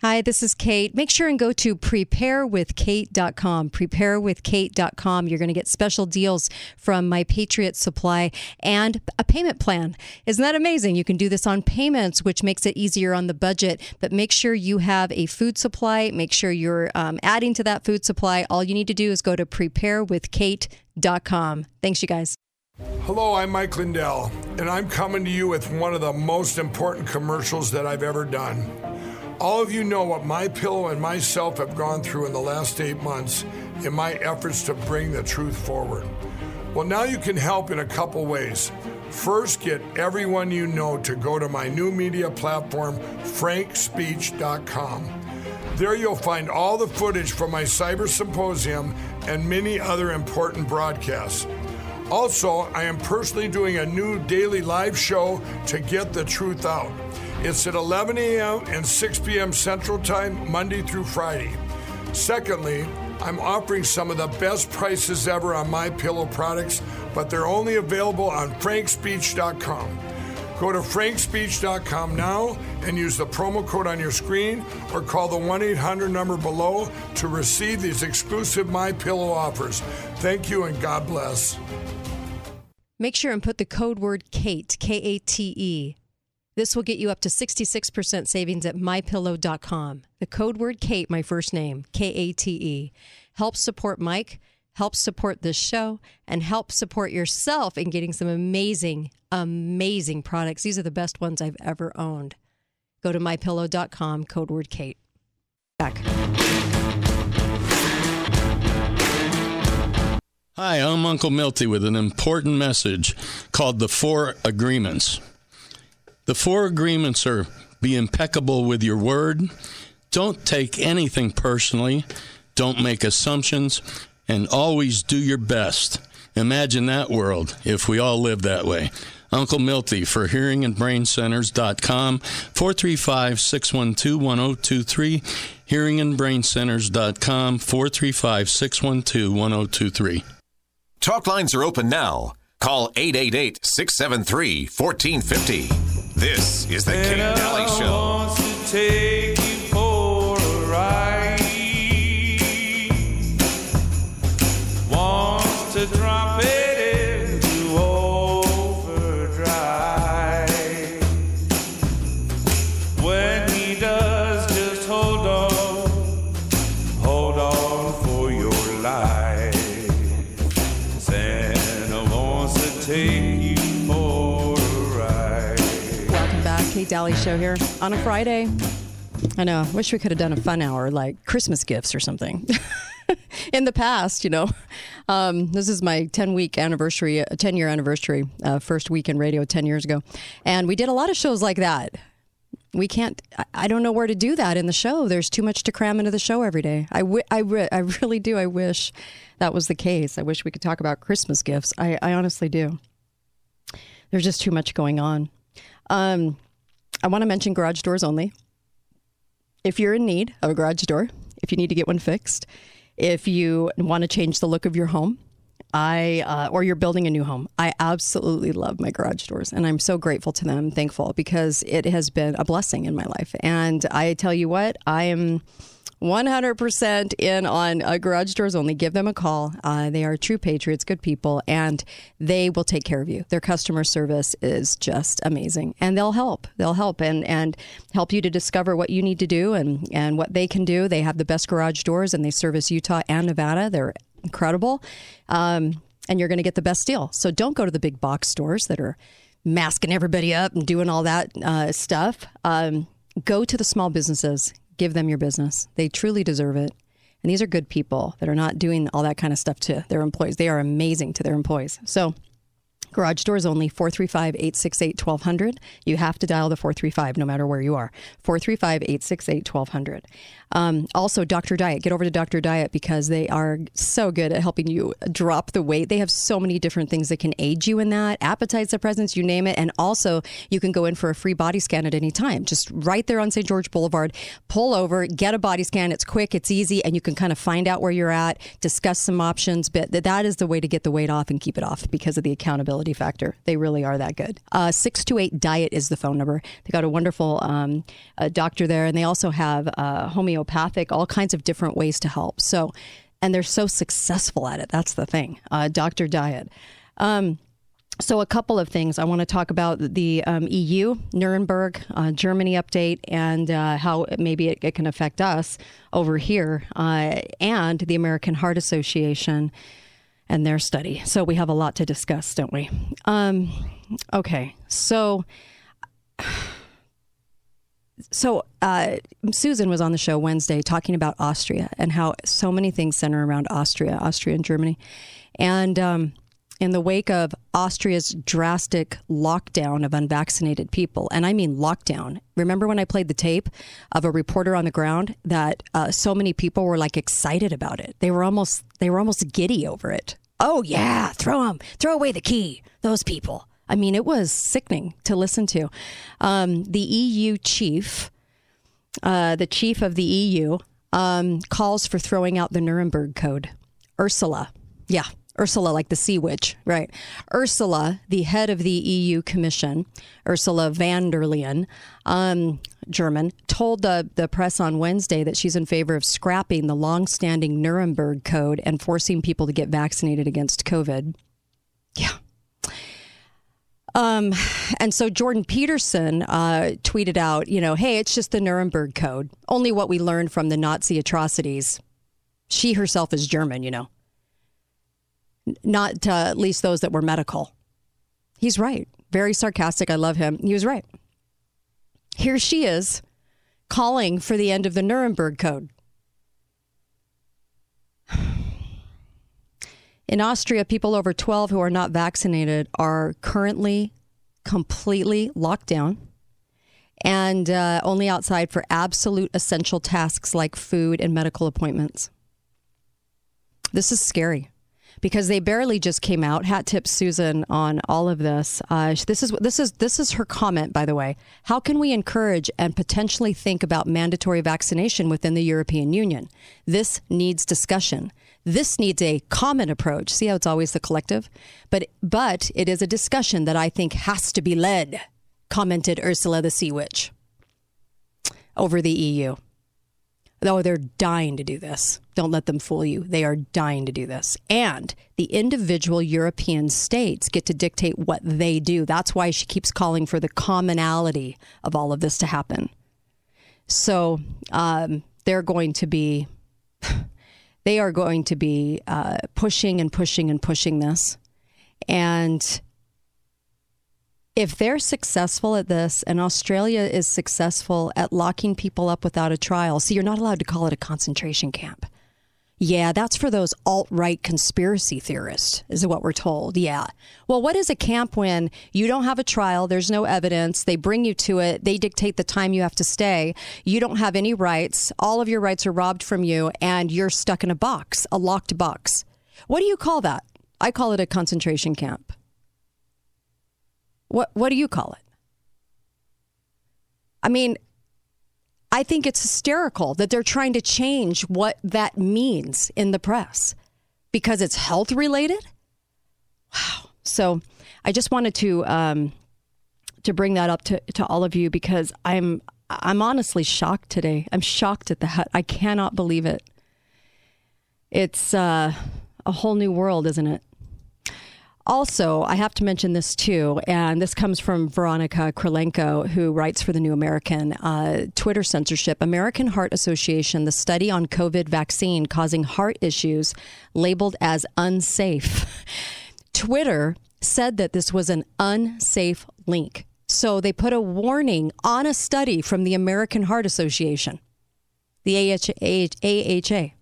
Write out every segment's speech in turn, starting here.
Hi, this is Kate. Make sure and go to preparewithkate.com. Preparewithkate.com. You're going to get special deals from My Patriot Supply and a payment plan. Isn't that amazing? You can do this on payments, which makes it easier on the budget. But make sure you have a food supply. Make sure you're um, adding to that food supply. All you need to do is go to preparewithkate.com. Thanks, you guys. Hello, I'm Mike Lindell, and I'm coming to you with one of the most important commercials that I've ever done. All of you know what my pillow and myself have gone through in the last eight months in my efforts to bring the truth forward. Well, now you can help in a couple ways. First, get everyone you know to go to my new media platform, frankspeech.com. There you'll find all the footage from my cyber symposium and many other important broadcasts. Also, I am personally doing a new daily live show to get the truth out. It's at 11 a.m. and 6 p.m. Central Time, Monday through Friday. Secondly, I'm offering some of the best prices ever on my pillow products, but they're only available on frankspeech.com. Go to frankspeech.com now and use the promo code on your screen or call the 1-800 number below to receive these exclusive My Pillow offers. Thank you and God bless. Make sure and put the code word KATE, K A T E, this will get you up to 66% savings at mypillow.com. The code word Kate, my first name, K A T E, helps support Mike, helps support this show, and help support yourself in getting some amazing, amazing products. These are the best ones I've ever owned. Go to mypillow.com, code word Kate. Back. Hi, I'm Uncle Milty with an important message called The Four Agreements. The four agreements are be impeccable with your word, don't take anything personally, don't make assumptions, and always do your best. Imagine that world if we all lived that way. Uncle Milty for hearingandbraincenters.com, 435 612 1023, hearingandbraincenters.com, 435 612 1023. Talk lines are open now. Call 888 673 1450. This is the Kate Dalley Show. Dalley Show here on a Friday. I know. Wish we could have done a fun hour like Christmas gifts or something. in the past, you know. Um, this is my 10 week anniversary, 10 year anniversary, uh, first week in radio 10 years ago. And we did a lot of shows like that. We can't, I don't know where to do that in the show. There's too much to cram into the show every day. I, w- I, re- I really do. I wish that was the case. I wish we could talk about Christmas gifts. I, I honestly do. There's just too much going on. Um, I want to mention garage doors only. If you're in need of a garage door, if you need to get one fixed, if you want to change the look of your home, I uh, or you're building a new home, I absolutely love my garage doors, and I'm so grateful to them, thankful because it has been a blessing in my life. And I tell you what, I am 100% in on uh, Garage Doors Only. Give them a call. Uh, they are true patriots, good people, and they will take care of you. Their customer service is just amazing, and they'll help. They'll help and, and help you to discover what you need to do and, and what they can do. They have the best garage doors, and they service Utah and Nevada. They're incredible, um, and you're going to get the best deal. So don't go to the big box stores that are masking everybody up and doing all that uh, stuff. Um, go to the small businesses give them your business. They truly deserve it. And these are good people that are not doing all that kind of stuff to their employees. They are amazing to their employees. So Garage doors only 435 868 1200. You have to dial the 435 no matter where you are. 435 868 1200. Um, also, Dr. Diet. Get over to Dr. Diet because they are so good at helping you drop the weight. They have so many different things that can aid you in that appetite suppressants, you name it. And also, you can go in for a free body scan at any time. Just right there on St. George Boulevard, pull over, get a body scan. It's quick, it's easy, and you can kind of find out where you're at, discuss some options. But that is the way to get the weight off and keep it off because of the accountability factor. They really are that good. Uh, 628 Diet is the phone number. They got a wonderful um, doctor there, and they also have uh, homeopathic, all kinds of different ways to help. So, and they're so successful at it. That's the thing. Uh, Dr. Diet. Um, so, a couple of things. I want to talk about the um, EU, Nuremberg, uh, Germany update, and uh, how maybe it, it, can affect us over here, uh, and the American Heart Association and their study. So, we have a lot to discuss, don't we? Um, okay. So, so uh, Susan was on the show Wednesday talking about Austria and how so many things center around Austria, Austria and Germany. And, um, in the wake of Austria's drastic lockdown of unvaccinated people. And I mean lockdown. Remember when I played the tape of a reporter on the ground that uh, so many people were like excited about it. They were almost they were almost giddy over it. Oh yeah, throw them, throw away the key. Those people. I mean, it was sickening to listen to. Um, the EU chief, uh, the chief of the EU, um, calls for throwing out the Nuremberg Code. Ursula, yeah, Ursula, like the sea witch, right? Ursula, the head of the EU Commission, Ursula von der Leyen, um, German, told the, the press on Wednesday that she's in favor of scrapping the long-standing Nuremberg Code and forcing people to get vaccinated against COVID. Yeah. Um, and so Jordan Peterson uh, tweeted out, you know, hey, it's just the Nuremberg Code. Only what we learned from the Nazi atrocities. She herself is German, you know not uh, at least those that were medical. He's right. Very sarcastic. I love him. He was right. Here she is calling for the end of the Nuremberg Code. In Austria, people over 12 who are not vaccinated are currently completely locked down and uh, only outside for absolute essential tasks like food and medical appointments. This is scary because they barely just came out. Hat tip Susan on all of this. Uh, this is this is this is her comment, by the way. How can we encourage and potentially think about mandatory vaccination within the European Union? This needs discussion. This needs a common approach. See how it's always the collective, but but it is a discussion that I think has to be led. Commented Ursula the Sea Witch over the EU. Oh, they're dying to do this. Don't let them fool you. They are dying to do this. And the individual European states get to dictate what they do. That's why she keeps calling for the commonality of all of this to happen. So um, they're going to be, they are going to be uh, pushing and pushing and pushing this. And if they're successful at this and Australia is successful at locking people up without a trial, see, you're not allowed to call it a concentration camp. Yeah, that's for those alt right conspiracy theorists, is what we're told. Yeah. Well, what is a camp when you don't have a trial? There's no evidence. They bring you to it. They dictate the time you have to stay. You don't have any rights. All of your rights are robbed from you, and you're stuck in a box, a locked box. What do you call that? I call it a concentration camp. What what do you call it? I mean, I think it's hysterical that they're trying to change what that means in the press because it's health related. Wow. So I just wanted to um, to bring that up to, to all of you because I'm I'm honestly shocked today. I'm shocked at that. I cannot believe it. It's uh, a whole new world, isn't it? Also, I have to mention this too, and this comes from Veronika Kyrylenko, who writes for the New American. Uh, Twitter censorship. American Heart Association, the study on COVID vaccine causing heart issues labeled as unsafe. Twitter said that this was an unsafe link. So they put a warning on a study from the American Heart Association, the AHA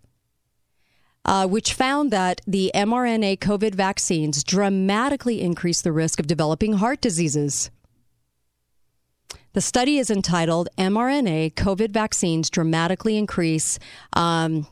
uh, which found that the mRNA COVID vaccines dramatically increase the risk of developing heart diseases. The study is entitled mRNA COVID Vaccines Dramatically Increase um,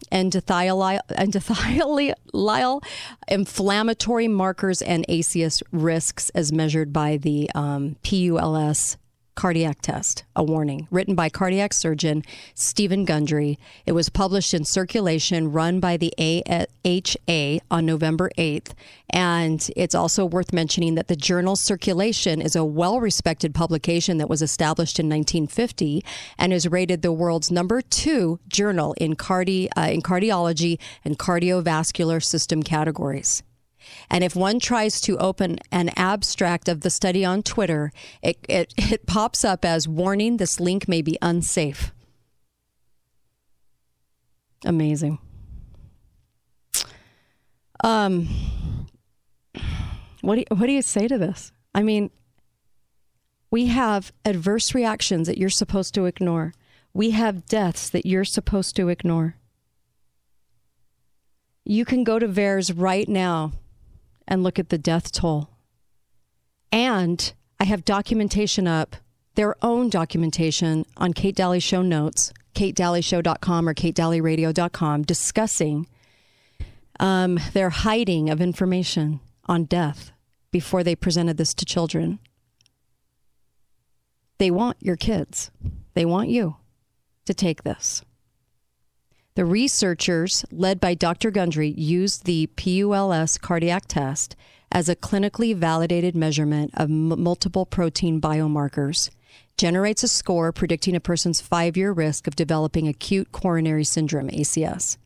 Inflammatory Markers and ACS Risks as measured by the um, PULS cardiac test, a warning, written by cardiac surgeon Steven Gundry. It was published in Circulation, run by the AHA on November 8th. And it's also worth mentioning that the journal Circulation is a well respected publication that was established in 1950 and is rated the world's number two journal in, cardi- uh, in cardiology and cardiovascular system categories. And if one tries to open an abstract of the study on Twitter, it, it, it pops up as warning this link may be unsafe. Amazing. Um, what do you, what do you say to this? I mean, we have adverse reactions that you're supposed to ignore. We have deaths that you're supposed to ignore. You can go to VAERS right now and look at the death toll. And I have documentation up, their own documentation on Kate Dalley Show notes, katedalleyshow.com or katedalleyradio.com, discussing um, their hiding of information on death before they presented this to children. They want your kids, they want you to take this. The researchers, led by Dr. Gundry, used the PULS cardiac test as a clinically validated measurement of m- multiple protein biomarkers, generates a score predicting a person's five year risk of developing acute coronary syndrome, ACS.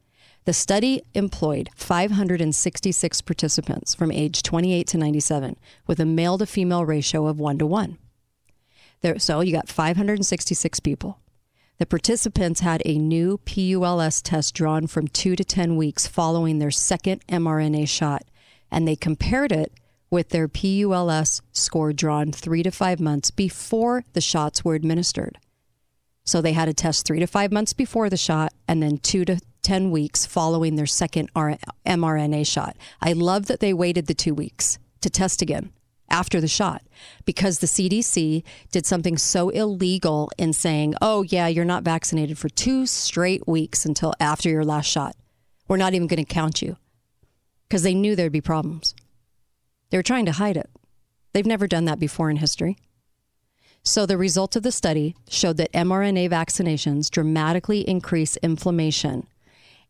The study employed 566 participants from age 28 to 97 with a male to female ratio of 1 to 1. There, so you got 566 people. The participants had a new PULS test drawn from two to 10 weeks following their second mRNA shot, and they compared it with their PULS score drawn three to five months before the shots were administered. So they had a test three to five months before the shot and then two to 10 weeks following their second mRNA shot. I love that they waited the two weeks to test again after the shot because the CDC did something so illegal in saying, oh, yeah, you're not vaccinated for two straight weeks until after your last shot. We're not even going to count you because they knew there'd be problems. They were trying to hide it. They've never done that before in history. So, the result of the study showed that mRNA vaccinations dramatically increase inflammation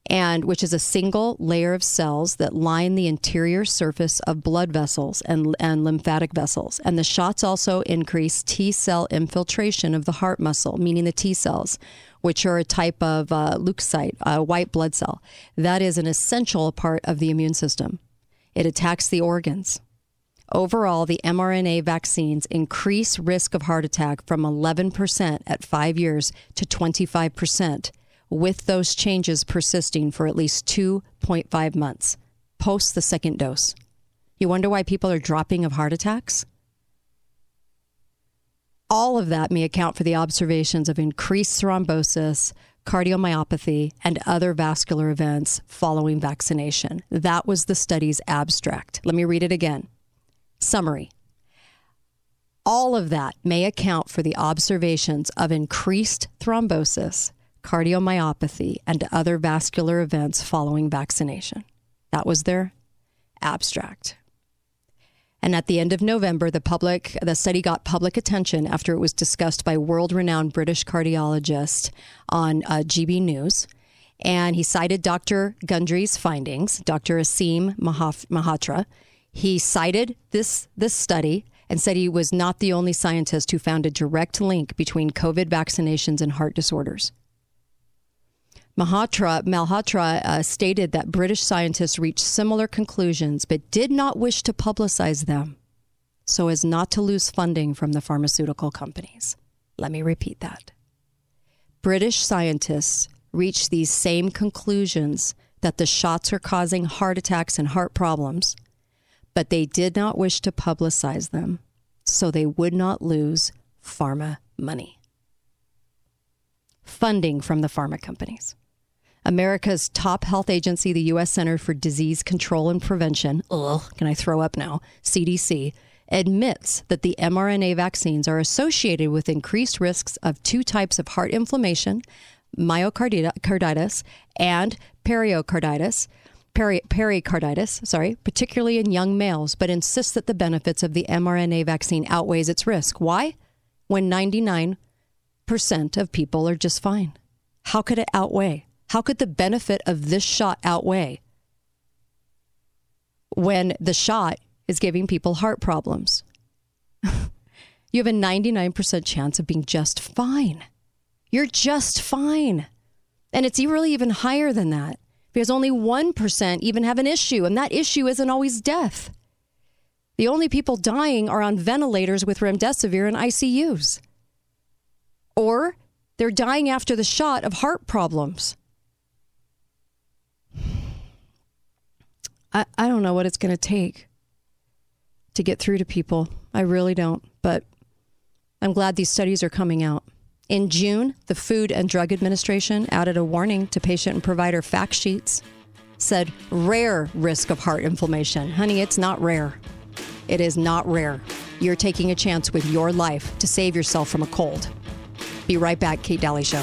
and which is a single layer of cells that line the interior surface of blood vessels and, and lymphatic vessels. And the shots also increase T cell infiltration of the heart muscle, meaning the T cells, which are a type of uh, leukocyte, a white blood cell. That is an essential part of the immune system. It attacks the organs. Overall, the mRNA vaccines increase risk of heart attack from 11% at five years to 25% with those changes persisting for at least 2.5 months post the second dose. You wonder why people are dropping of heart attacks? All of that may account for the observations of increased thrombosis, cardiomyopathy, and other vascular events following vaccination. That was the study's abstract. Let me read it again. Summary. All of that may account for the observations of increased thrombosis, cardiomyopathy, and other vascular events following vaccination. That was their abstract. And at the end of November, the public the study got public attention after it was discussed by world-renowned British cardiologist on uh, GB News. And he cited Dr. Gundry's findings, Dr. Aseem Malhotra. He cited this this study and said he was not the only scientist who found a direct link between COVID vaccinations and heart disorders. Malhotra, Malhotra uh, stated that British scientists reached similar conclusions but did not wish to publicize them so as not to lose funding from the pharmaceutical companies. Let me repeat that. British scientists reached these same conclusions that the shots are causing heart attacks and heart problems, but they did not wish to publicize them so they would not lose pharma money. Funding from the pharma companies. America's top health agency, the U.S. Center for Disease Control and Prevention, ugh, can I throw up now? CDC, admits that the mRNA vaccines are associated with increased risks of two types of heart inflammation, myocarditis and pericarditis. Peri- pericarditis, sorry, particularly in young males, but insists that the benefits of the mRNA vaccine outweighs its risk. Why? when 99% of people are just fine? How could it outweigh? How could the benefit of this shot outweigh when the shot is giving people heart problems? you have a 99% chance of being just fine. You're just fine. And it's really even higher than that because only 1% even have an issue, and that issue isn't always death. The only people dying are on ventilators with remdesivir and ICUs. Or they're dying after the shot of heart problems. I, I don't know what it's going to take to get through to people. I really don't. But I'm glad these studies are coming out. In June, the Food and Drug Administration added a warning to patient and provider fact sheets. Said rare risk of heart inflammation. Honey, it's not rare. It is not rare. You're taking a chance with your life to save yourself from a cold. Be right back, Kate Dalley Show.